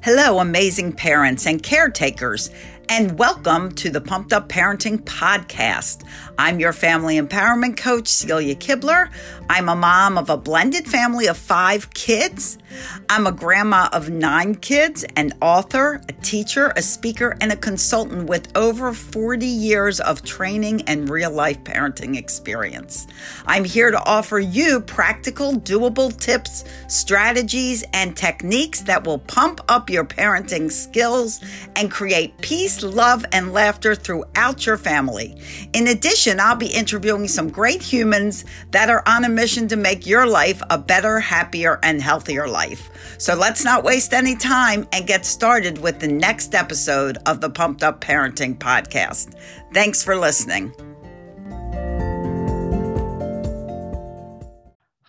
Hello, amazing parents and caretakers, and welcome to the Pumped Up Parenting Podcast. I'm your family empowerment coach, Celia Kibler. I'm a mom of a blended family of five kids. I'm a grandma of nine kids, an author, a teacher, a speaker, and a consultant with over 40 years of training and real life parenting experience. I'm here to offer you practical, doable tips, strategies, and techniques that will pump up your parenting skills and create peace, love, and laughter throughout your family. In addition, I'll be interviewing some great humans that are on a mission to make your life a better, happier, and healthier life. So let's not waste any time and get started with the next episode of the Pumped Up Parenting Podcast. Thanks for listening.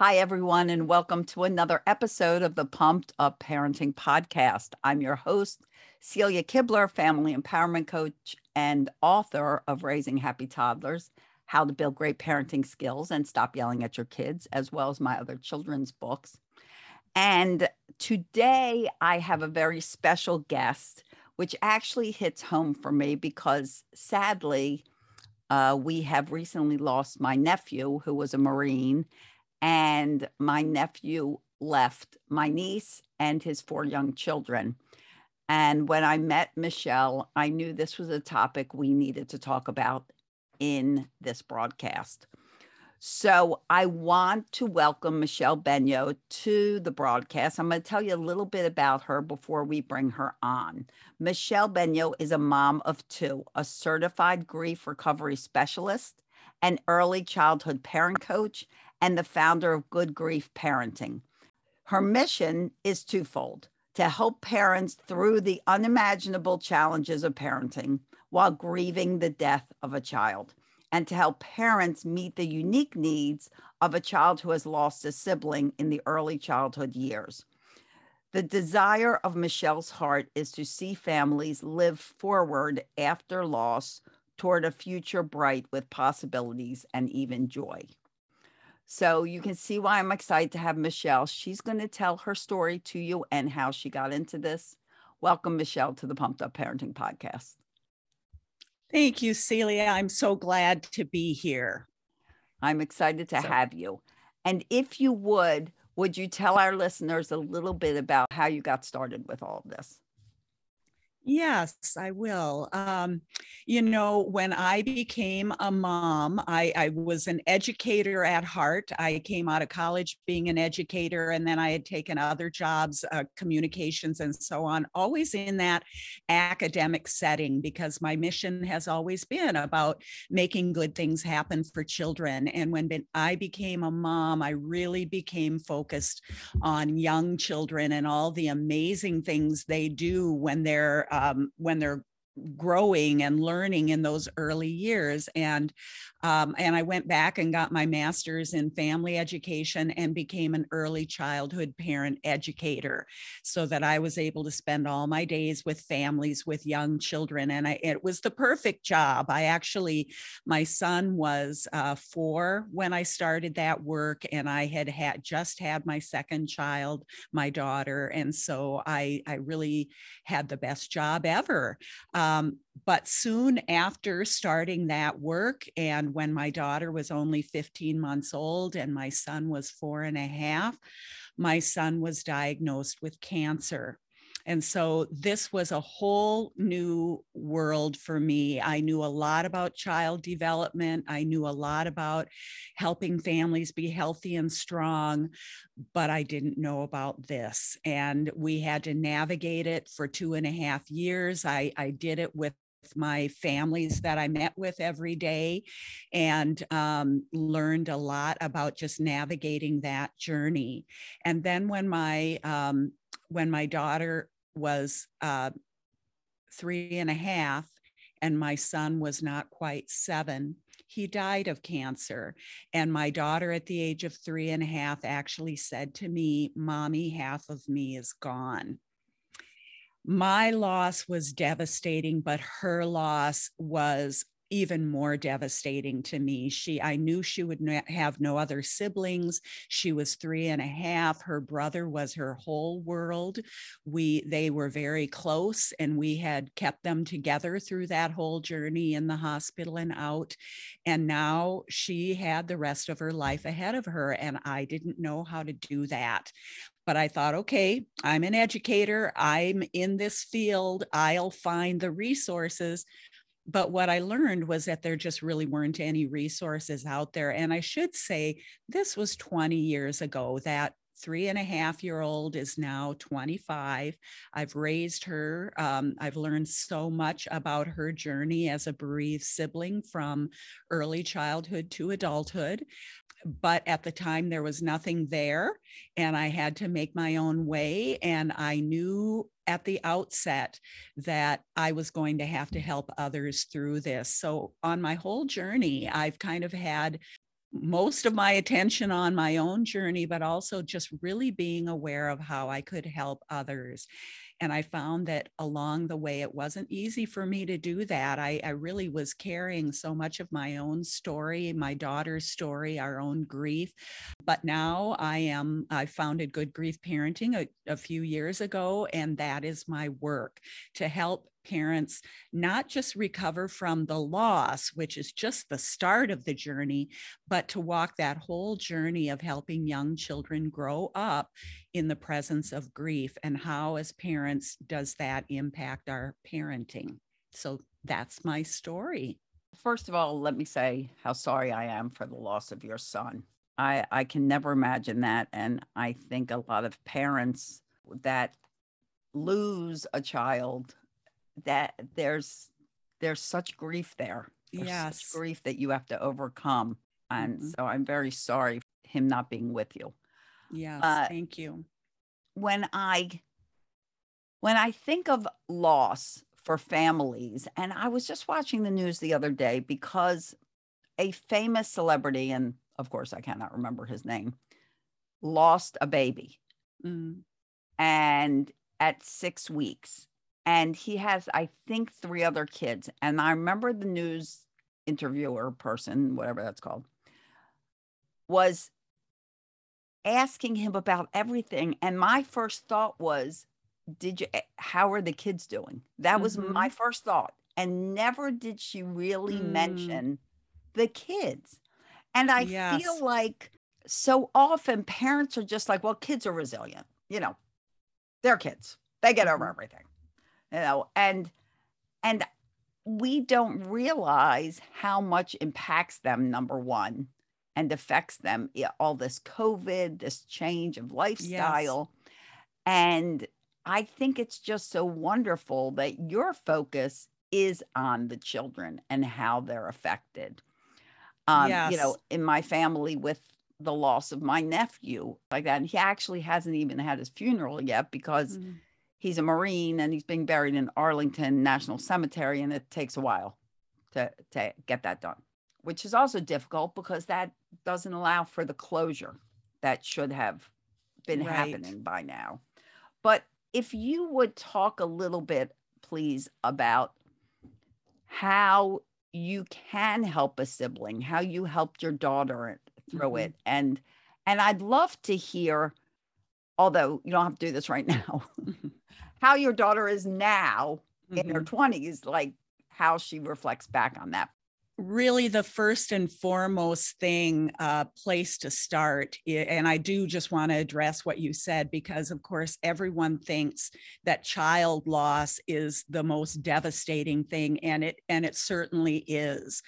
Hi, everyone, and welcome to another episode of the Pumped Up Parenting Podcast. I'm your host, Celia Kibler, family empowerment coach and author of Raising Happy Toddlers How to Build Great Parenting Skills and Stop Yelling at Your Kids, as well as my other children's books. And today I have a very special guest, which actually hits home for me because sadly, uh, we have recently lost my nephew, who was a Marine, and my nephew left my niece and his four young children. And when I met Michelle, I knew this was a topic we needed to talk about in this broadcast. So I want to welcome Michelle Benyo to the broadcast. I'm going to tell you a little bit about her before we bring her on. Michelle Benyo is a mom of two, a certified grief recovery specialist, an early childhood parent coach, and the founder of Good Grief Parenting. Her mission is twofold to help parents through the unimaginable challenges of parenting while grieving the death of a child and to help parents meet the unique needs of a child who has lost a sibling in the early childhood years. The desire of Michelle's heart is to see families live forward after loss toward a future bright with possibilities and even joy. So you can see why I'm excited to have Michelle. She's going to tell her story to you and how she got into this. Welcome, Michelle, to the Pumped Up Parenting Podcast. Thank you, Celia. I'm so glad to be here. I'm excited to so, have you. And if you would, would you tell our listeners a little bit about how you got started with all of this? Yes, I will. Um, you know, when I became a mom, I, I, was an educator at heart. I came out of college being an educator, and then I had taken other jobs, uh, communications, and so on, always in that academic setting because my mission has always been about making good things happen for children. And when I became a mom, I really became focused on young children and all the amazing things they do when they're um, when they're growing and learning in those early years. And um, and i went back and got my master's in family education and became an early childhood parent educator so that i was able to spend all my days with families with young children. And I, it was the perfect job. I actually my son was uh, four when i started that work and i had had just had my second child my daughter. And so i i really had the best job ever. Um, but soon after starting that work, and when my daughter was only 15 months old and my son was four and a half, my son was diagnosed with cancer. And so this was a whole new world for me. I knew a lot about child development. I knew a lot about helping families be healthy and strong, but I didn't know about this. And we had to navigate it for two and a half years. I, I did it with my families that I met with every day and um, learned a lot about just navigating that journey. And then when my um, when my daughter was uh, three and a half and my son was not quite seven, he died of cancer. And my daughter, at the age of three and a half, actually said to me, Mommy, half of me is gone my loss was devastating, but her loss was even more devastating to me. She, I knew she would have no other siblings. She was three and a half. Her brother was her whole world. We, they were very close, and we had kept them together through that whole journey in the hospital and out. And now she had the rest of her life ahead of her, and I didn't know how to do that but I thought, okay, I'm an educator. I'm in this field. I'll find the resources but what I learned was that there just really weren't any resources out there. And I should say, this was 20 years ago. That three and a half year old is now 25. I've raised her. Um, I've learned so much about her journey as a bereaved sibling from early childhood to adulthood. But at the time, there was nothing there, and I had to make my own way. And I knew at the outset that I was going to have to help others through this. So, on my whole journey, I've kind of had most of my attention on my own journey, but also just really being aware of how I could help others. And I found that along the way, it wasn't easy for me to do that. I, I really was carrying so much of my own story, my daughter's story, our own grief. But now I am, I founded Good Grief Parenting a, a few years ago, and that is my work to help parents not just recover from the loss, which is just the start of the journey, but to walk that whole journey of helping young children grow up in the presence of grief and how, as parents, does that impact our parenting? So that's my story. First of all, let me say how sorry I am for the loss of your son. I, I can never imagine that. And I think a lot of parents that lose a child that there's there's such grief there. There's yes. grief that you have to overcome. And mm-hmm. so I'm very sorry him not being with you. Yes, uh, thank you. When I when I think of loss for families, and I was just watching the news the other day because a famous celebrity, and of course I cannot remember his name, lost a baby. Mm. And at six weeks and he has i think three other kids and i remember the news interviewer person whatever that's called was asking him about everything and my first thought was did you eh, how are the kids doing that was mm-hmm. my first thought and never did she really mm. mention the kids and i yes. feel like so often parents are just like well kids are resilient you know they're kids they get over mm-hmm. everything you know and and we don't realize how much impacts them number one and affects them all this covid this change of lifestyle yes. and i think it's just so wonderful that your focus is on the children and how they're affected um, yes. you know in my family with the loss of my nephew like that and he actually hasn't even had his funeral yet because mm-hmm he's a Marine and he's being buried in Arlington National Cemetery, and it takes a while to, to get that done, which is also difficult because that doesn't allow for the closure that should have been right. happening by now. But if you would talk a little bit, please, about how you can help a sibling, how you helped your daughter through mm-hmm. it, and and I'd love to hear, although you don't have to do this right now, how your daughter is now mm-hmm. in her 20s, mm-hmm. like how she reflects back on that. Really, the first and foremost thing, uh, place to start, and I do just want to address what you said because, of course, everyone thinks that child loss is the most devastating thing, and it and it certainly is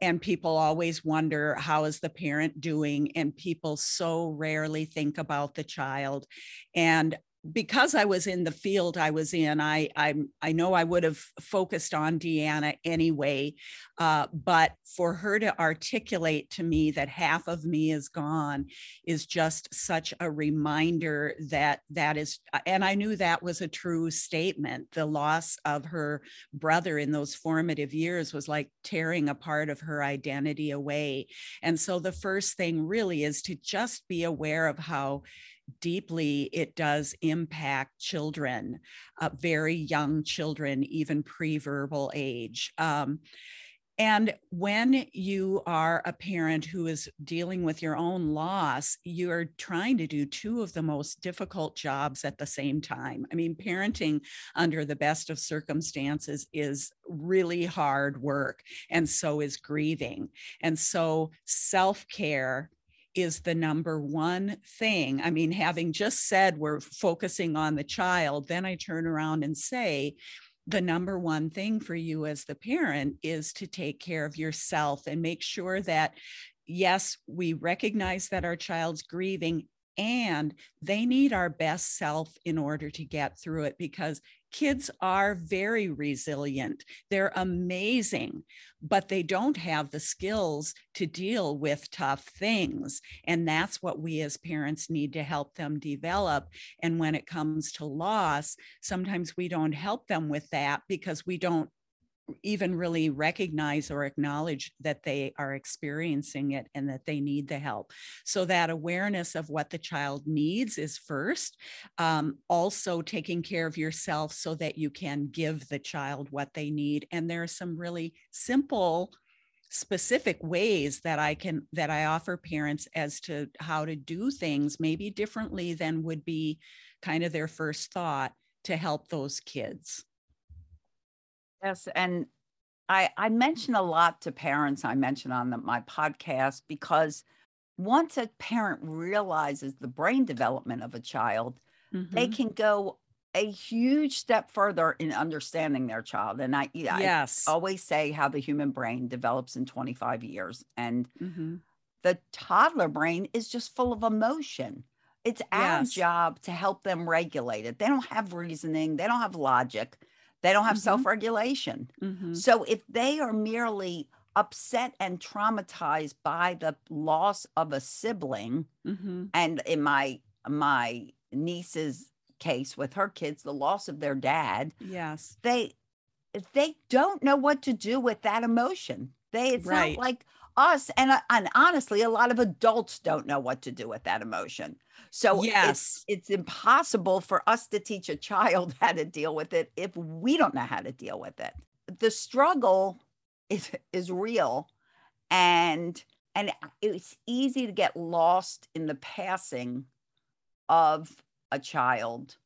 and people always wonder how is the parent doing? and people so rarely think about the child. And because I was in the field I was in, I I, I know I would have focused on Deanna anyway, uh, but for her to articulate to me that half of me is gone is just such a reminder that that is, and I knew that was a true statement. The loss of her brother in those formative years was like tearing a part of her identity away, and so the first thing really is to just be aware of how deeply it does impact children, uh, very young children, even pre verbal age. Um, And when you are a parent who is dealing with your own loss, you are trying to do two of the most difficult jobs at the same time. I mean, parenting under the best of circumstances is really hard work, and so is grieving. And so, self care is the number one thing. I mean, having just said we're focusing on the child, then I turn around and say, the number one thing for you as the parent is to take care of yourself and make sure that yes we recognize that our child's grieving and they need our best self in order to get through it because kids are very resilient. They're amazing, but they don't have the skills to deal with tough things. And that's what we as parents need to help them develop. And when it comes to loss, sometimes we don't help them with that because we don't even really recognize or acknowledge that they are experiencing it and that they need the help. So, that awareness of what the child needs is first. Um, also, taking care of yourself so that you can give the child what they need. And there are some really simple specific ways that I can that I offer parents as to how to do things maybe differently than would be kind of their first thought to help those kids. Yes, and I I mention a lot to parents. I mention on the, my podcast because once a parent realizes the brain development of a child, mm-hmm. they can go a huge step further in understanding their child. And I, yes. I always say how the human brain develops in 25 years, and mm-hmm. the toddler brain is just full of emotion. It's our yes. job to help them regulate it. They don't have reasoning, they don't have logic they don't have mm-hmm. self regulation. Mm-hmm. So if they are merely upset and traumatized by the loss of a sibling, mm-hmm. and in my my niece's case with her kids, the loss of their dad. Yes. They they don't know what to do with that emotion. They it's right. not like us and uh, and honestly a lot of adults don't know what to do with that emotion. So yes. it's, it's impossible for us to teach a child how to deal with it if we don't know how to deal with it. The struggle is is real and and it's easy to get lost in the passing of a child.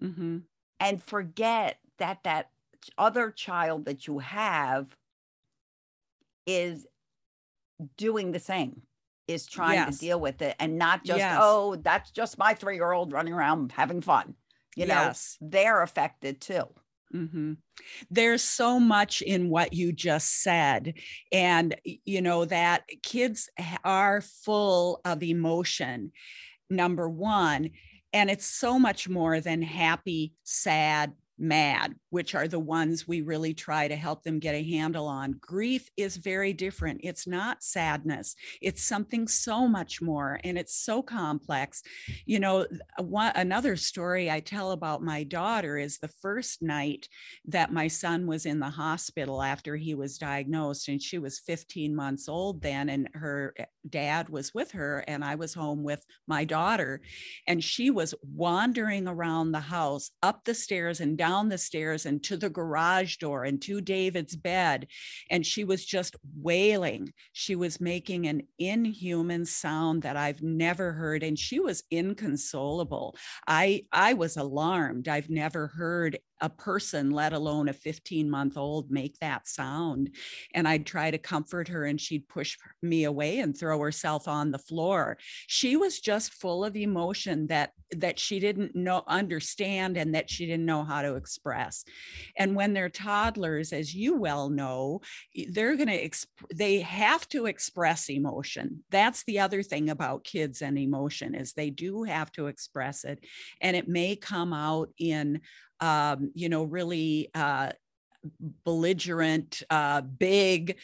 Mm-hmm. and forget that that other child that you have is doing the same is trying yes. to deal with it and not just yes. oh that's just my three year old running around having fun you know yes. they're affected too mm-hmm. there's so much in what you just said and you know that kids are full of emotion number one and it's so much more than happy sad mad, which are the ones we really try to help them get a handle on. Grief is very different. It's not sadness, it's something so much more, and it's so complex. You know, one, another story I tell about my daughter is the first night that my son was in the hospital after he was diagnosed, and she was 15 months old then, and her eh, dad was with her, and I was home with my daughter, and she was wandering around the house, up the stairs and down the stairs and to the garage door and to David's bed. And she was just wailing. She was making an inhuman sound that I've never heard. And she was inconsolable. I, I was alarmed. I've never heard a person, let alone a 15 month old, make that sound. And I'd try to comfort her and she'd push me away and throw herself on the floor. She was just full of emotion that that she didn't know understand and that she didn't know how to express. And when they're toddlers, as you well know, they're going to exp- they have to express emotion. That's the other thing about kids and emotion is they do have to express it and it may come out in um, you know, really uh, belligerent, uh, big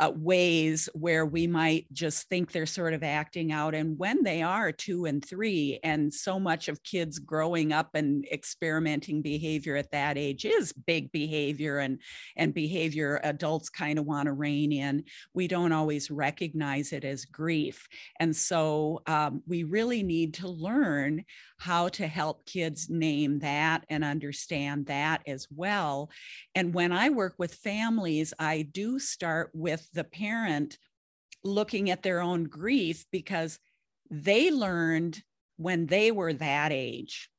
uh, ways where we might just think they're sort of acting out. And when they are two and three, and so much of kids growing up and experimenting behavior at that age is big behavior and, and behavior adults kind of want to rein in, we don't always recognize it as grief. And so um, we really need to learn how to help kids name that and understand that as well. And when I work with families, I do start with the parent looking at their own grief because they learned when they were that age.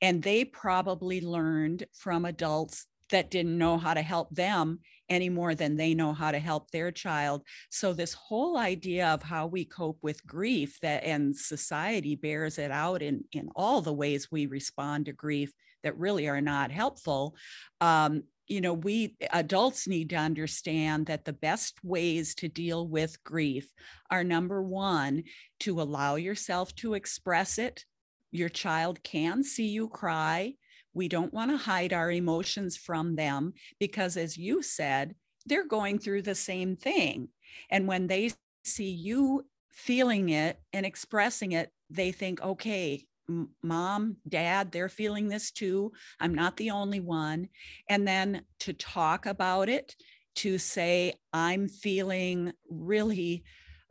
And they probably learned from adults that didn't know how to help them any more than they know how to help their child. So this whole idea of how we cope with grief that and society bears it out in in all the ways we respond to grief that really are not helpful. Um, you know, we adults need to understand that the best ways to deal with grief are number one, to allow yourself to express it. Your child can see you cry. We don't want to hide our emotions from them because, as you said, they're going through the same thing. And when they see you feeling it and expressing it, they think, okay, mom, dad, they're feeling this too. I'm not the only one. And then to talk about it, to say, I'm feeling really,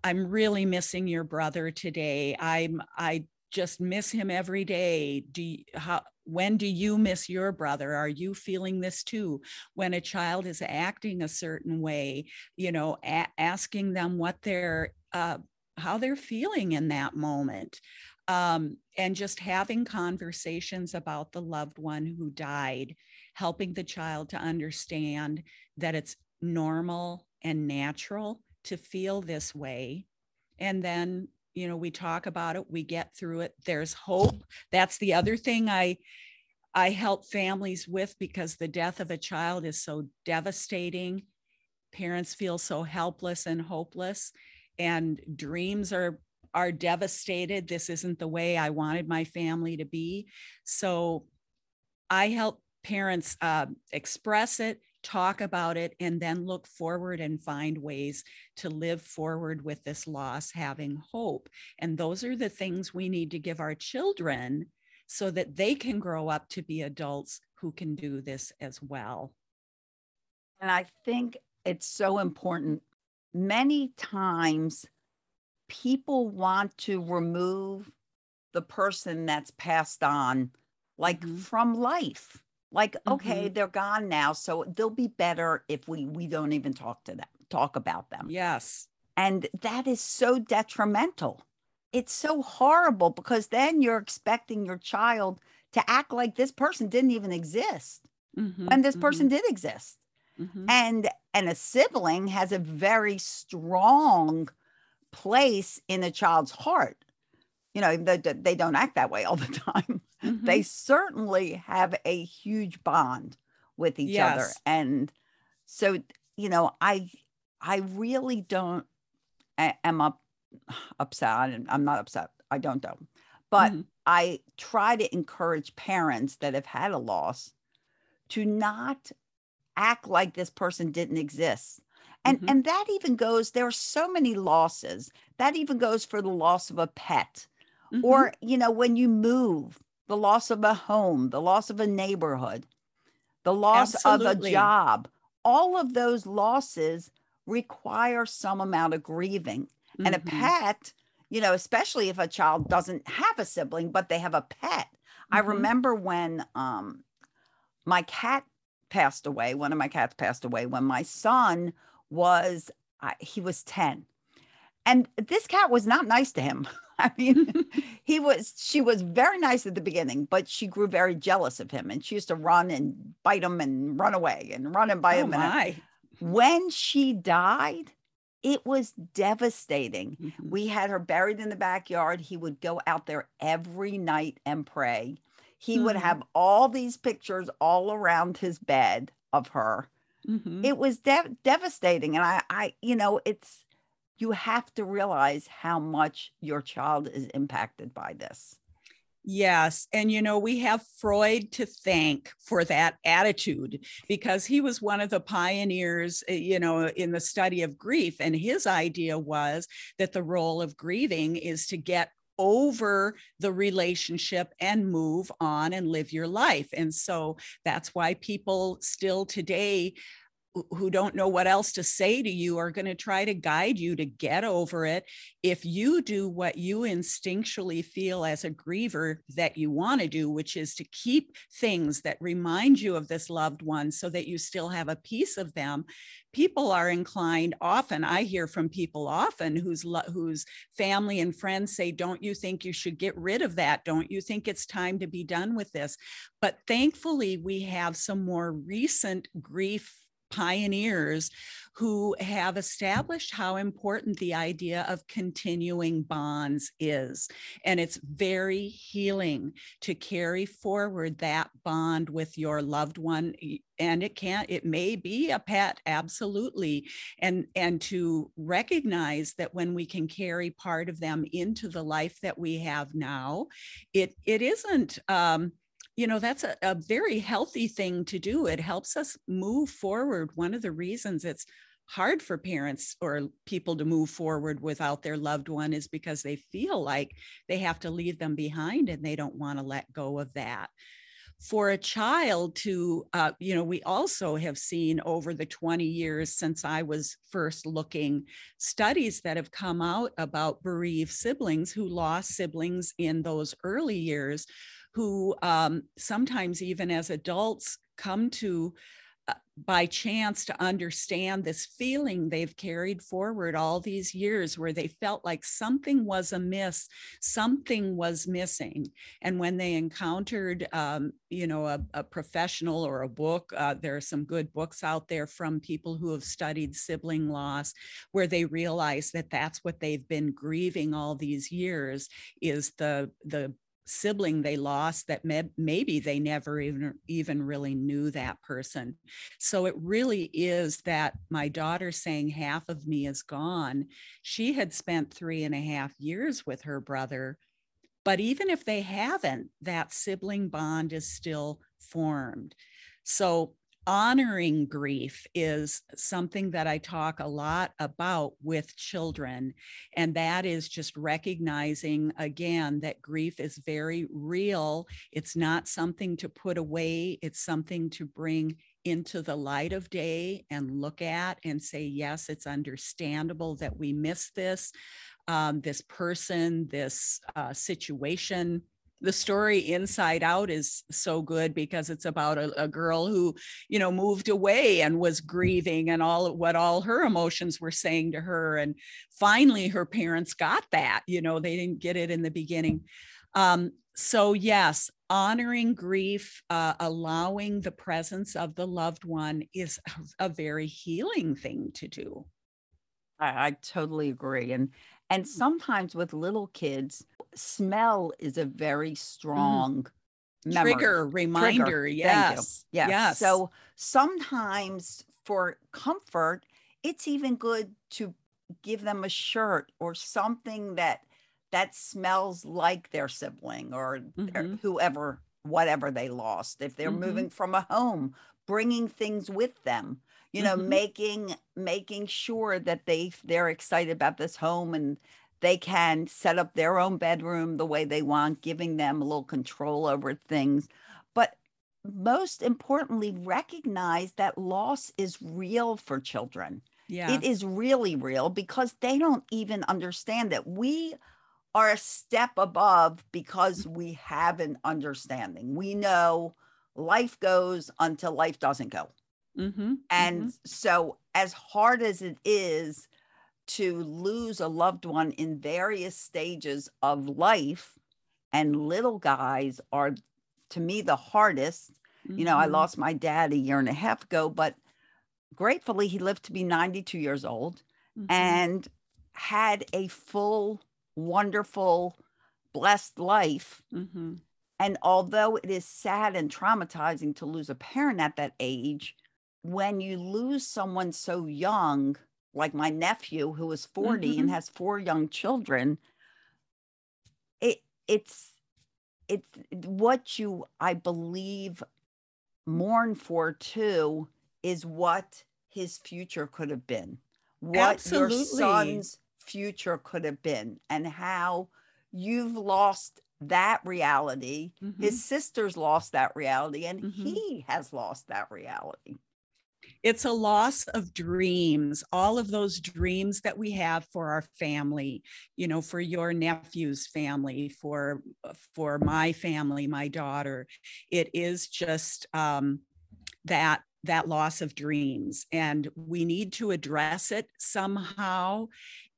I'm really missing your brother today. I'm, I just miss him every day. Do you, how, when do you miss your brother? Are you feeling this too? When a child is acting a certain way, you know, a- asking them what they're, uh, how they're feeling in that moment um, and just having conversations about the loved one who died, helping the child to understand that it's normal and natural to feel this way. And then, you know, we talk about it, we get through it. There's hope. That's the other thing I I help families with because the death of a child is so devastating. Parents feel so helpless and hopeless and dreams are are devastated. This isn't the way I wanted my family to be. So I help parents uh, express it, talk about it, and then look forward and find ways to live forward with this loss, having hope. And those are the things we need to give our children so that they can grow up to be adults who can do this as well. And I think it's so important. Many times people want to remove the person that's passed on like mm-hmm. from life like okay mm-hmm. they're gone now so they'll be better if we we don't even talk to them talk about them yes and that is so detrimental it's so horrible because then you're expecting your child to act like this person didn't even exist mm-hmm. when this person mm-hmm. did exist mm-hmm. and and a sibling has a very strong place in a child's heart. You know, they, they don't act that way all the time. Mm-hmm. They certainly have a huge bond with each yes. other. And so, you know, I I really don't am up upset. And I'm not upset. I don't know. But mm-hmm. I try to encourage parents that have had a loss to not act like this person didn't exist and mm-hmm. and that even goes there are so many losses that even goes for the loss of a pet mm-hmm. or you know when you move the loss of a home the loss of a neighborhood the loss Absolutely. of a job all of those losses require some amount of grieving mm-hmm. and a mm-hmm. pet you know especially if a child doesn't have a sibling but they have a pet i mm-hmm. remember when um my cat passed away one of my cats passed away when my son was uh, he was 10 and this cat was not nice to him. I mean he was she was very nice at the beginning but she grew very jealous of him and she used to run and bite him and run away and run and bite oh him my. when she died it was devastating. Mm-hmm. we had her buried in the backyard. He would go out there every night and pray. He mm-hmm. would have all these pictures all around his bed of her Mm-hmm. It was de- devastating. And I, I, you know, it's, you have to realize how much your child is impacted by this. Yes. And, you know, we have Freud to thank for that attitude because he was one of the pioneers, eh, you know, in the study of grief. And his idea was that the role of grieving is to get over the relationship and move on and live your life. And so that's why people still today who don't know what else to say to you are going to try to guide you to get over it. If you do what you instinctually feel as a griever that you want to do, which is to keep things that remind you of this loved one so that you still have a piece of them, people are inclined often i hear from people often whose whose family and friends say don't you think you should get rid of that don't you think it's time to be done with this but thankfully we have some more recent grief pioneers who have established how important the idea of continuing bonds is. And it's very healing to carry forward that bond with your loved one. And it can't, it may be a pet, absolutely. And, and to recognize that when we can carry part of them into the life that we have now, it, it isn't, um, you know that's a, a very healthy thing to do it helps us move forward one of the reasons it's hard for parents or people to move forward without their loved one is because they feel like they have to leave them behind and they don't want to let go of that. For a child to uh, you know we also have seen over the 20 years since i was first looking studies that have come out about bereaved siblings who lost siblings in those early years who um, sometimes even as adults come to uh, by chance to understand this feeling they've carried forward all these years where they felt like something was amiss something was missing. And when they encountered um, you know a, a, professional or a book uh, there are some good books out there from people who have studied sibling loss where they realize that that's what they've been grieving all these years is the the sibling they lost that may, maybe they never even even really knew that person. So it really is that my daughter saying half of me is gone. She had spent three and a half years with her brother but even if they haven't that sibling bond is still formed. So honoring grief is something that I talk a lot about with children. And that is just recognizing again that grief is very real. It's not something to put away, it's something to bring into the light of day and look at and say, yes, it's understandable that we miss this. Um, this person, this uh, situation, the story inside out is so good because it's about a, a, girl who you know moved away and was grieving and all what all her emotions were saying to her and finally her parents got that you know they didn't get it in the beginning. Um, so yes honoring grief uh, allowing the presence of the loved one is a, a very healing thing to do I, I totally agree and and sometimes with little kids smell is a very mm. strong mm. trigger reminder. Trigger. Yes. yes. Yes. So sometimes for comfort, it's even good to give them a shirt or something that that smells like their sibling or mm-hmm. their, whoever whatever they lost if they're mm-hmm. moving from a home bringing things with them you know mm-hmm. making making sure that they they're excited about this home and they can set up their own bedroom the way they want, giving them a little control over things. But most importantly, recognize that loss is real for children. Yeah. It is really real because they don't even understand that we are a step above because we have an understanding. We know life goes until life doesn't go. Mm-hmm, and mm-hmm. so, as hard as it is to lose a loved one in various stages of life and little guys are to me the hardest mm-hmm. you know i mm-hmm. lost my dad a year and a half ago but gratefully he lived to be 92 years old mm-hmm. and had a full wonderful blessed life mm-hmm. and although it is sad and traumatizing to lose a parent at that age when you lose someone so young like my nephew who is 40 mm-hmm. and has four young children it it's it's what you i believe mourn for too is what his future could have been what Absolutely. your son's future could have been and how you've lost that reality Mhm. his sister's lost that reality and Mhm. he has lost that reality it's a loss of dreams all of those dreams that we have for our family you know for your nephew's family for for my family my daughter it is just um, that that loss of dreams and we need to address it somehow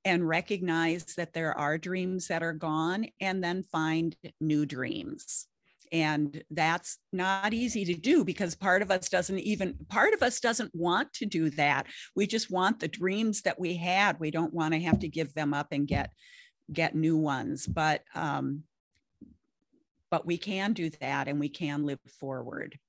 and recognize that there are dreams that are gone and then find new dreams. And that's not easy to do because part of us doesn't even part of us doesn't want to do that. We just want the dreams that we had. We don't want to have to give them up and get get new ones. But um but we can do that and we can live forward.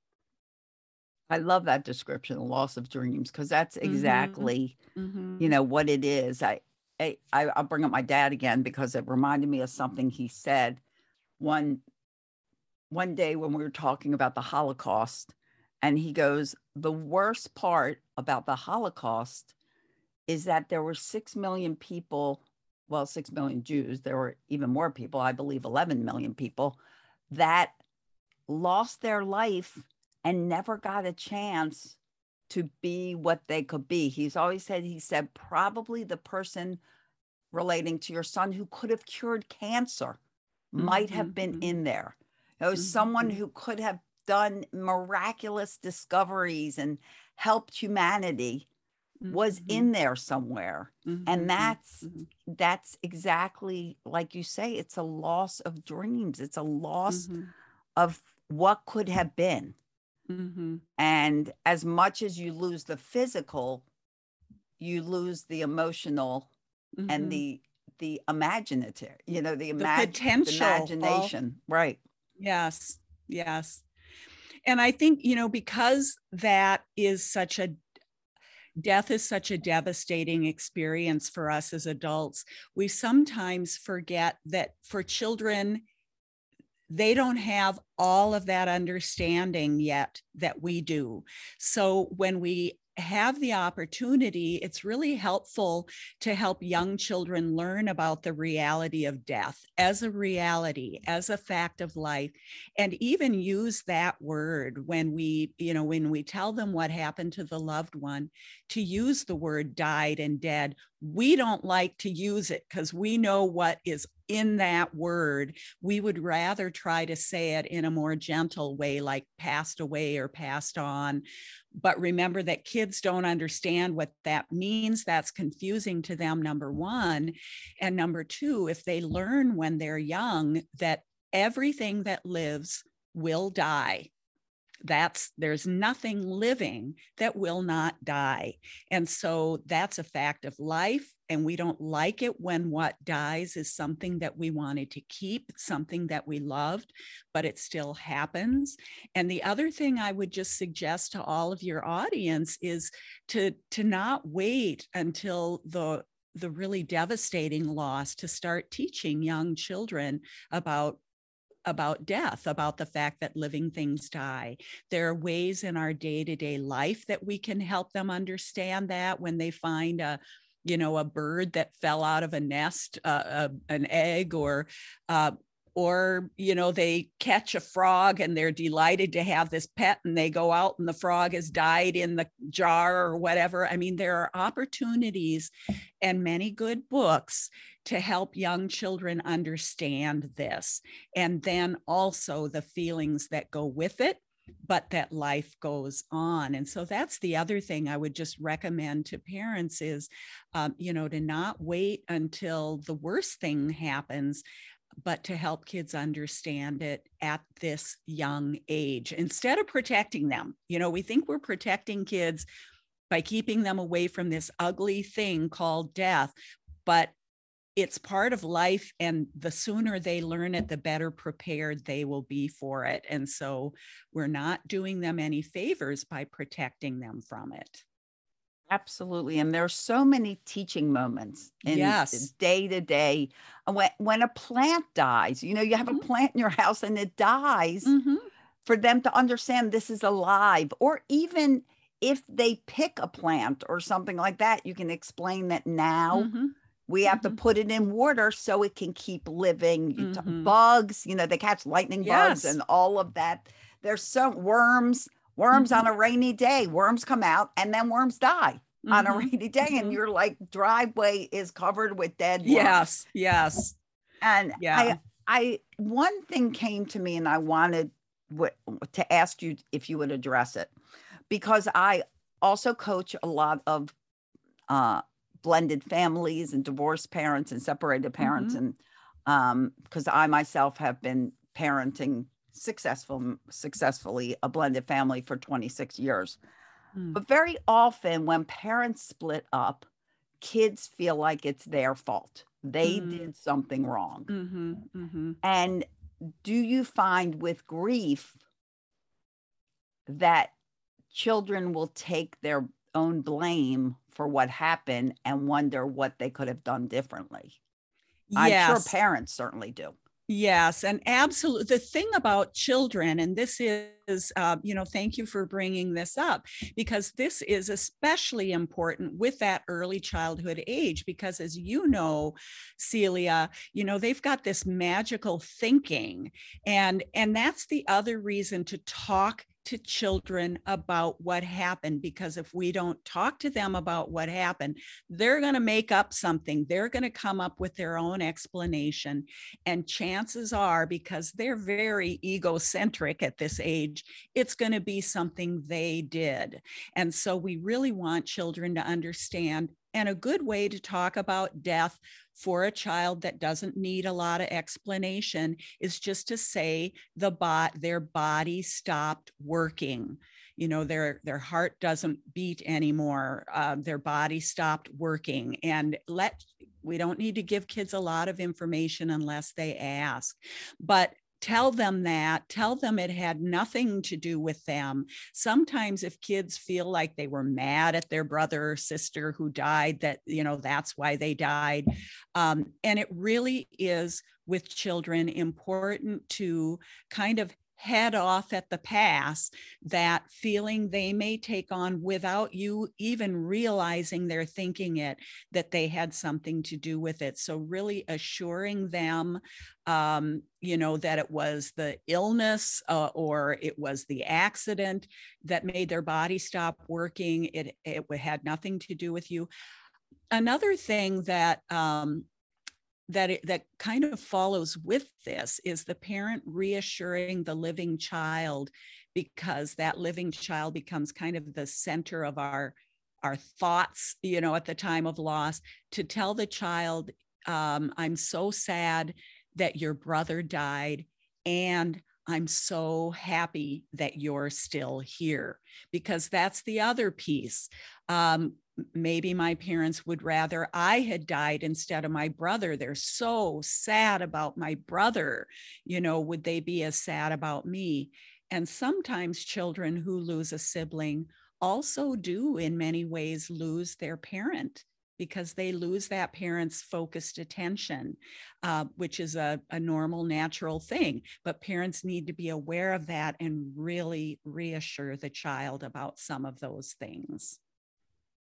I love that description loss of dreams because that's Mhm. exactly Mhm. you know what it is. I, I i'll bring up my dad again because it reminded me of something he said. One one day when we were talking about the holocaust and he goes the worst part about the holocaust is that there were 6 million people well 6 million jews there were even more people i believe 11 million people that lost their life and never got a chance to be what they could be. He's always said, he said, probably the person relating to your son who could have cured cancer might have been mhm. in there. Know, Mhm, someone mhm. who could have done miraculous discoveries and helped humanity was Mhm, in there somewhere. mhm, And that's mhm, that's exactly like you say, it's a loss of dreams. It's a loss mhm, of what could have been. Mhm. And as much as you lose the physical, you lose the emotional Mhm. and the the imaginative, you know, the, The imag- the potential, all- imagination. Right. Yes, yes. And I think, you know, because that is such a death is such a devastating experience for us as adults, we sometimes forget that for children, they don't have all of that understanding yet that we do. So when we have the opportunity, it's really helpful to help young children learn about the reality of death as a reality, as a fact of life, and even use that word when we, you know, when we tell them what happened to the loved one, to use the word died and dead. We don't like to use it because we know what is in that word. We would rather try to say it in a more gentle way, like passed away or passed on. But remember that kids don't understand what that means. That's confusing to them, number one. And number two, if they learn when they're young that everything that lives will die, that's there's nothing living that will not die. And so that's a fact of life. And we don't like it when what dies is something that we wanted to keep, something that we loved, but it still happens. And the other thing I would just suggest to all of your audience is to, to not wait until the the really devastating loss to start teaching young children about about death, about the fact that living things die. There are ways in our day to day life that we can help them understand that when they find a you know a bird that fell out of a nest uh, uh, an egg or uh, or you know they catch a frog and they're delighted to have this pet and they go out and the frog has died in the jar or whatever. I mean there are opportunities and many good books to help young children understand this and then also the feelings that go with it but that life goes on. And so that's the other thing i would just recommend to parents is um, you know to not wait until the worst thing happens but to help kids understand it at this young age instead of protecting them. You know we think we're protecting kids by keeping them away from this ugly thing called death but it's part of life and the sooner they learn it the better prepared they will be for it. And so we're not doing them any favors by protecting them from it Absolutely. And there's so many teaching moments in Yes. day to day. When when a plant dies, you know, you have a Mhm. plant in your house and it dies Mhm. for them to understand this is alive. Or even if they pick a plant or something like that, you can explain that now Mhm. we have to Mhm. put it in water so it can keep living. You t- Mhm. bugs, you know, they catch lightning bugs and all of that. There's some worms, worms on Mhm. a rainy day. Worms come out and then worms die on a Mhm. rainy day, and Mhm. your like driveway is covered with dead worms. Yes. Yes. And Yeah. I, I, one thing came to me, and I wanted w- to ask you if you would address it, because I also coach a lot of uh, blended families and divorced parents and separated parents, Mhm. and um, because I myself have been parenting successful successfully a blended family for 26 years. Mm. But very often when parents split up, kids feel like it's their fault. They Mm. did something wrong. Mhm. Mhm. And do you find with grief that children will take their own blame for what happened and wonder what they could have done differently? I'm sure parents certainly do. Yes, and absolutely. The thing about children, and this is, uh, you know, thank you for bringing this up because this is especially important with that early childhood age. Because as you know, Celia, you know, they've got this magical thinking, and and that's the other reason to talk to children about what happened because if we don't talk to them about what happened they're going to make up something they're going to come up with their own explanation and chances are, because they're very egocentric at this age, it's going to be something they did. And so we really want children to understand. And a good way to talk about death for a child that doesn't need a lot of explanation is just to say the bot their body stopped working. You know their their heart doesn't beat anymore. Uh, their body stopped working. And let we don't need to give kids a lot of information unless they ask. But tell them that tell them it had nothing to do with them. Sometimes if kids feel like they were mad at their brother or sister who died that you know that's why they died. Um, and it really is with children important to kind of head off at the pass that feeling they may take on without you even realizing they're thinking it that they had something to do with it. So really assuring them um, you know that it was the illness uh, or it was the accident that made their body stop working it it had nothing to do with you. Another thing that um, that it, that kind of follows with this is the parent reassuring the living child because that living child becomes kind of the center of our our thoughts you know at the time of loss to tell the child um, i'm so sad that your brother died and i'm so happy that you're still here because that's the other piece. Um, maybe my parents would rather I had died instead of my brother. They're so sad about my brother. You know, would they be as sad about me? And sometimes children who lose a sibling also do, in many ways, lose their parent because they lose that parent's focused attention, uh, which is a, a normal, natural thing. But parents need to be aware of that and really reassure the child about some of those things.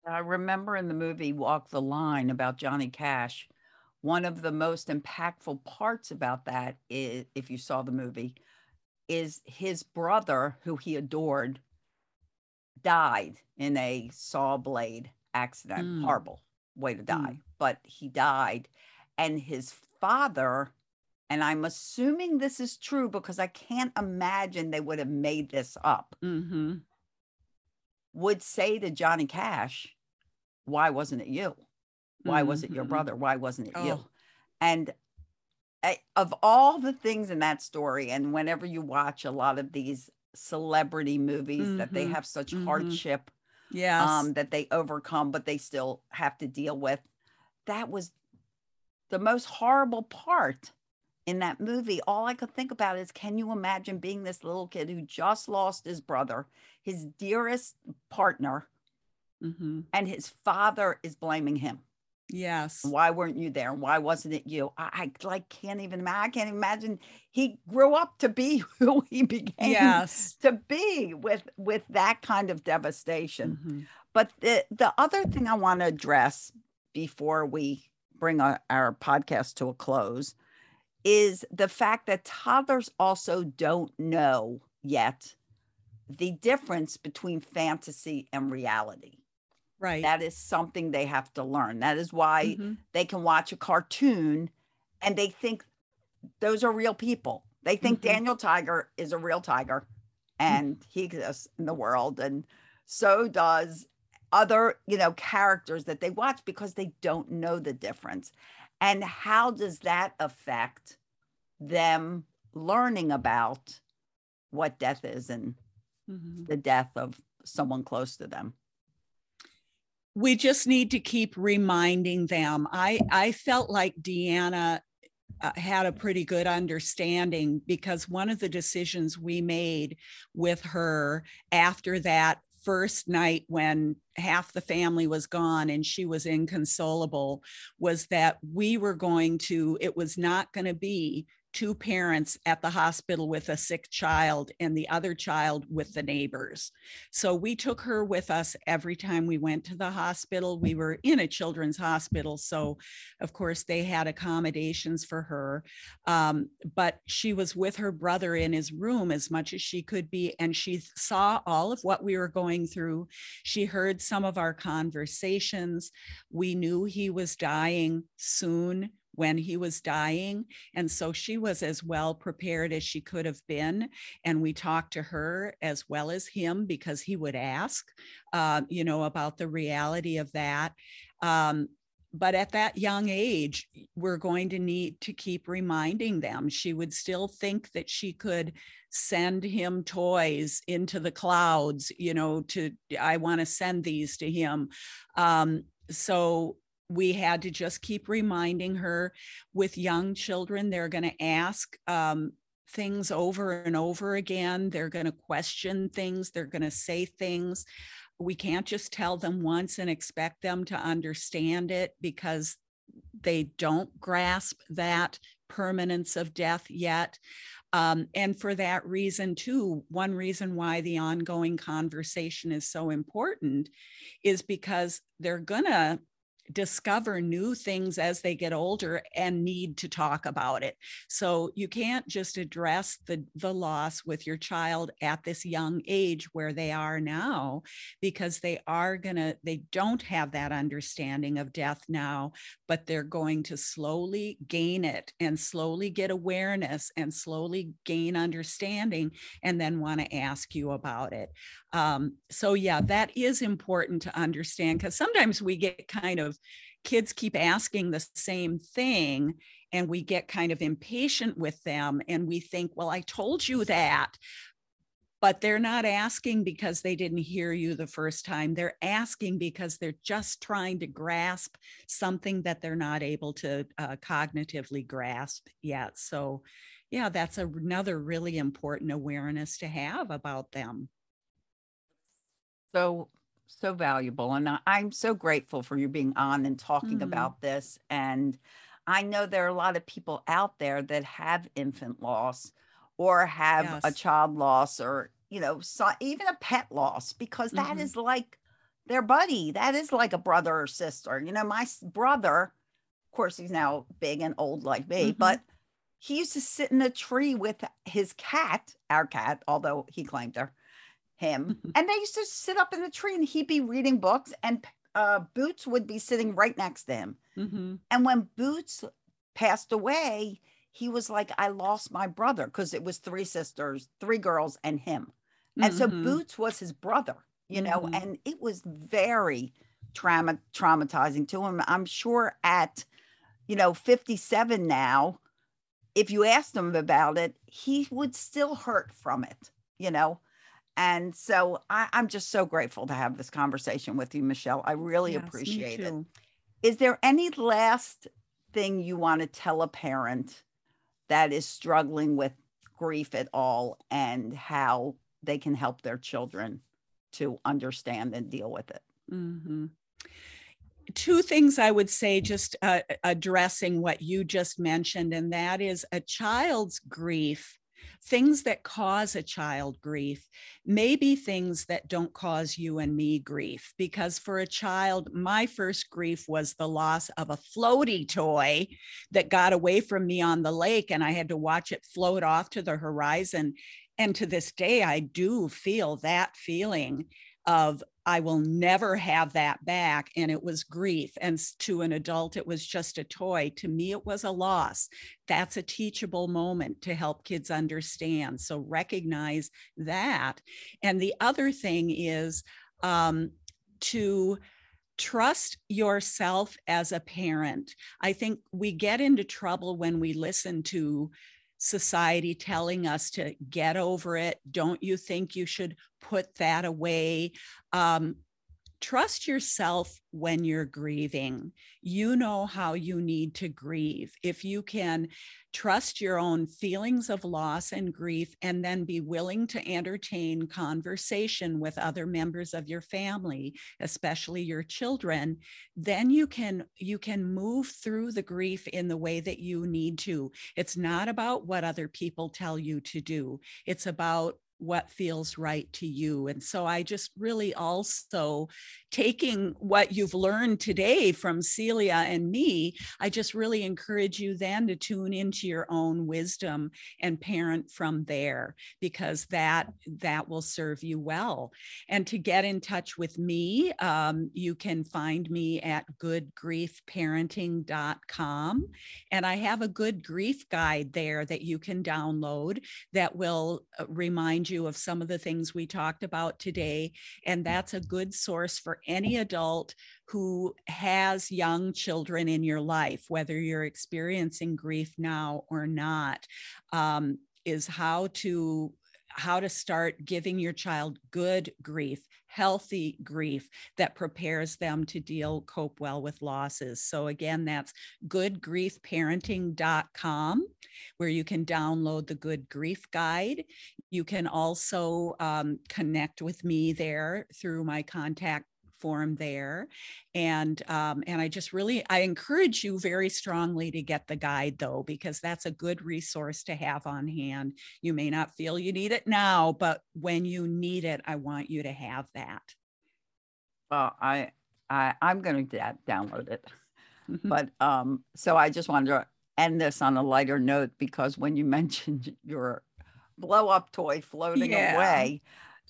I remember in the movie Walk the Line about Johnny Cash, one of the most impactful parts about that is if you saw the movie is his brother who he adored died in a saw blade accident. Mm. Horrible way to die, Mm. but he died and his father and I'm assuming this is true because I can't imagine they would have made this up. Mm-hmm. Would say to Johnny Cash, why wasn't it you? Why was it your Mhm. brother? Why wasn't it you? Oh. And I, of all the things in that story, and whenever you watch a lot of these celebrity movies that they Mhm, have such mhm. hardship Yes. um, that they overcome, but they still have to deal with, that was the most horrible part in that movie. All I could think about is can you imagine being this little kid who just lost his brother, his dearest partner, Mhm. and his father is blaming him. Yes. Why weren't you there? Why wasn't it you? I, I like can't even imagine. I can't imagine he grew up to be who he became Yes. to be with with that kind of devastation. Mhm. But the the other thing I want to address before we bring our, our podcast to a close is the fact that toddlers also don't know yet the difference between fantasy and reality. Right. That is something they have to learn. That is why Mhm. they can watch a cartoon and they think those are real people. They think Mhm. Daniel Tiger is a real tiger and he exists in the world. And so does other, you know, characters that they watch because they don't know the difference. And how does that affect them learning about what death is and Mhm. the death of someone close to them? we just need to keep reminding them i i felt like deanna uh, had a pretty good understanding because one of the decisions we made with her after that first night when half the family was gone and she was inconsolable was that we were going to it was not going to be two parents at the hospital with a sick child and the other child with the neighbors. So we took her with us every time we went to the hospital. We were in a children's hospital. So, of course, they had accommodations for her. Um, but she was with her brother in his room as much as she could be. And she saw all of what we were going through. She heard some of our conversations. We knew he was dying soon when he was dying. And so she was as well prepared as she could have been. And we talked to her as well as him because he would ask, uh, you know, about the reality of that. Um, but at that young age, we're going to need to keep reminding them. She would still think that she could send him toys into the clouds, you know, to, I want to send these to him. Um, so we had to just keep reminding her with young children, they're going to ask um, things over and over again. They're going to question things, they're going to say things. We can't just tell them once and expect them to understand it because they don't grasp that permanence of death yet. Um, and for that reason, too, one reason why the ongoing conversation is so important is because they're going to discover new things as they get older and need to talk about it. So you can't just address the the loss with your child at this young age where they are now because they are going to they don't have that understanding of death now, but they're going to slowly gain it and slowly get awareness and slowly gain understanding and then want to ask you about it. Um, so yeah, that is important to understand because sometimes we get kind of kids keep asking the same thing and we get kind of impatient with them and we think, well, I told you that. But they're not asking because they didn't hear you the first time. They're asking because they're just trying to grasp something that they're not able to uh, cognitively grasp yet. So, yeah, that's another really important awareness to have about them so so valuable and I, i'm so grateful for you being on and talking Mhm. about this and i know there are a lot of people out there that have infant loss or have a child loss or you know so, even a pet loss because that Mhm. is like their buddy that is like a brother or sister you know my brother of course he's now big and old like me Mhm. but he used to sit in a tree with his cat our cat although he claimed her him and they used to sit up in the tree and he'd be reading books and uh, boots would be sitting right next to him Mhm. and when boots passed away he was like i lost my brother because it was three sisters three girls and him and so Mhm. boots was his brother you know Mhm. and it was very trauma traumatizing to him i'm sure at you know 57 now if you asked him about it he would still hurt from it you know and so I, i'm just so grateful to have this conversation with you michelle. I really Yes, appreciate it. is there any last thing you want to tell a parent that is struggling with grief at all and how they can help their children to understand and deal with it? Mm-hmm. Two things I would say, just uh, addressing what you just mentioned, and that is a child's grief things that cause a child grief may be things that don't cause you and me grief. Because for a child, my first grief was the loss of a floaty toy that got away from me on the lake, and I had to watch it float off to the horizon. And to this day, I do feel that feeling of I will never have that back. And it was grief. And to an adult, it was just a toy. To me, it was a loss. That's a teachable moment to help kids understand. So recognize that. And the other thing is um, to trust yourself as a parent. I think we get into trouble when we listen to society telling us to get over it. Don't you think you should put that away? Um, trust yourself when you're grieving. You know how you need to grieve. If you can trust your own feelings of loss and grief, and then be willing to entertain conversation with other members of your family, especially your children, then you can you can move through the grief in the way that you need to. It's not about what other people tell you to do. It's about what feels right to you. And so I just really also taking what you've learned today from Celia and me, I just really encourage you then to tune into your own wisdom and parent from there because that that will serve you well. And to get in touch with me, um, you can find me at goodgriefparenting.com. And I have a good grief guide there that you can download that will uh, remind you of some of the things we talked about today. And that's a good source for any adult who has young children in your life, whether you're experiencing grief now or not, um, is how to how to start giving your child good grief healthy grief that prepares them to deal cope well with losses. So again that's goodgriefparenting.com where you can download the good grief guide. You can also um, connect with me there through my contact form there and um, and i just really i encourage you very strongly to get the guide though because that's a good resource to have on hand you may not feel you need it now but when you need it i want you to have that well i i i'm going to download it mm-hmm. but um so i just wanted to end this on a lighter note because when you mentioned your blow up toy floating yeah. away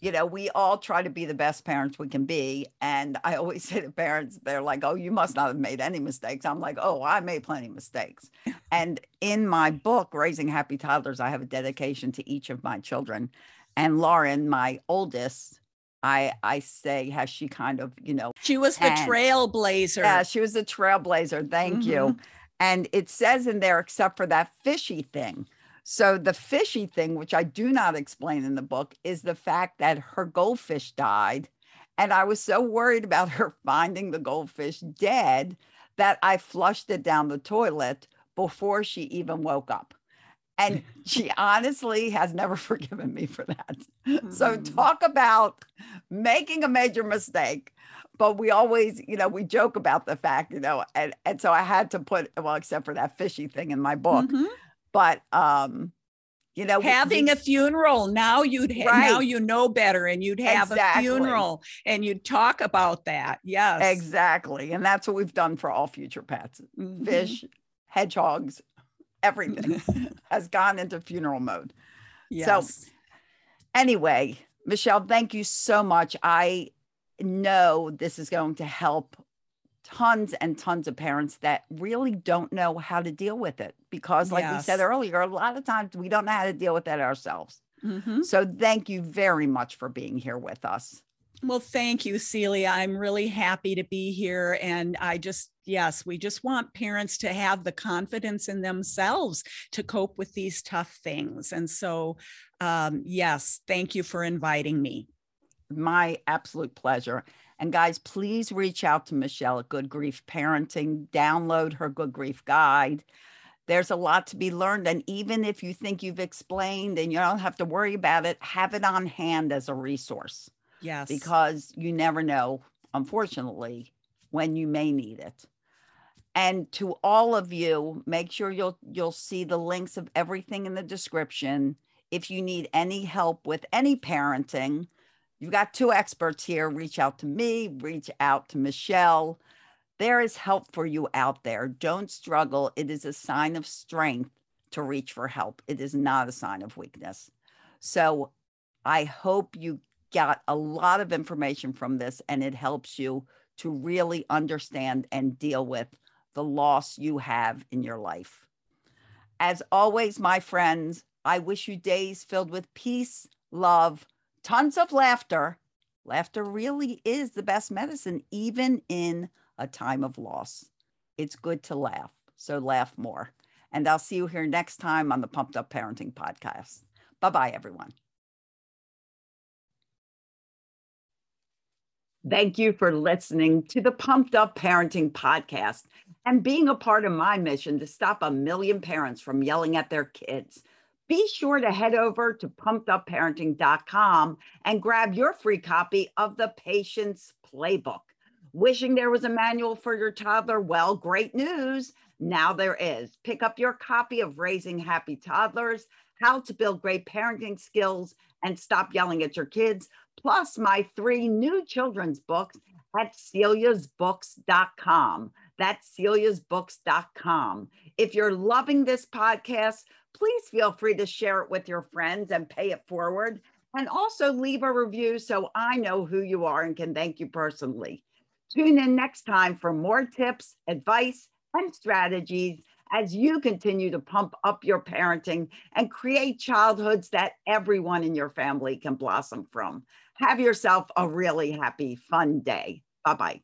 you know, we all try to be the best parents we can be. And I always say to parents, they're like, oh, you must not have made any mistakes. I'm like, oh, I made plenty of mistakes. and in my book, Raising Happy Toddlers, I have a dedication to each of my children. And Lauren, my oldest, I I say has she kind of, you know, she was the trailblazer. Yeah, she was the trailblazer. Thank mm-hmm. you. And it says in there, except for that fishy thing so the fishy thing, which I do not explain in the book, is the fact that her goldfish died. And I was so worried about her finding the goldfish dead that I flushed it down the toilet before she even woke up. And she honestly has never forgiven me for that. Mm-hmm. So talk about making a major mistake. But we always, you know, we joke about the fact, you know, and, and so I had to put, well, except for that fishy thing in my book. Mm-hmm but um you know having we, a funeral now you'd ha- right. now you know better and you'd have exactly. a funeral and you'd talk about that yes exactly and that's what we've done for all future pets mm-hmm. fish hedgehogs everything has gone into funeral mode yes. so anyway michelle thank you so much i know this is going to help tons and tons of parents that really don't know how to deal with it because like yes. we said earlier a lot of times we don't know how to deal with that ourselves. Mm-hmm. so thank you very much for being here with us. Well thank you celia. I'm really happy to be here and i just yes we just want parents to have the confidence in themselves to cope with these tough things. And so um, yes thank you for inviting me. My absolute pleasure and guys, please reach out to Michelle at Good Grief Parenting, download her Good Grief Guide. There's a lot to be learned. And even if you think you've explained and you don't have to worry about it, have it on hand as a resource. Yes. Because you never know unfortunately, when you may need it. And to all of you, make sure you'll you'll see the links of everything in the description. If you need any help with any parenting, you've got two experts here. Reach out to me, reach out to Michelle. There is help for you out there. Don't struggle. It is a sign of strength to reach for help. It is not a sign of weakness. So I hope you got a lot of information from this and it helps you to really understand and deal with the loss you have in your life. As always, my friends, I wish you days filled with peace, love, tons of laughter. Laughter really is the best medicine, even in a time of loss. It's good to laugh. So laugh more. And I'll see you here next time on the Pumped Up Parenting Podcast. Bye bye, everyone. Thank you for listening to the Pumped Up Parenting Podcast and being a part of my mission to stop a million parents from yelling at their kids. Be sure to head over to pumpedupparenting.com and grab your free copy of the Patience Playbook. Wishing there was a manual for your toddler? Well, great news. Now there is. Pick up your copy of Raising Happy Toddlers How to Build Great Parenting Skills and Stop Yelling at Your Kids, plus my three new children's books at celiasbooks.com. That's celiasbooks.com. If you're loving this podcast, please feel free to share it with your friends and pay it forward. And also leave a review so I know who you are and can thank you personally. Tune in next time for more tips, advice, and strategies as you continue to pump up your parenting and create childhoods that everyone in your family can blossom from. Have yourself a really happy, fun day. Bye bye.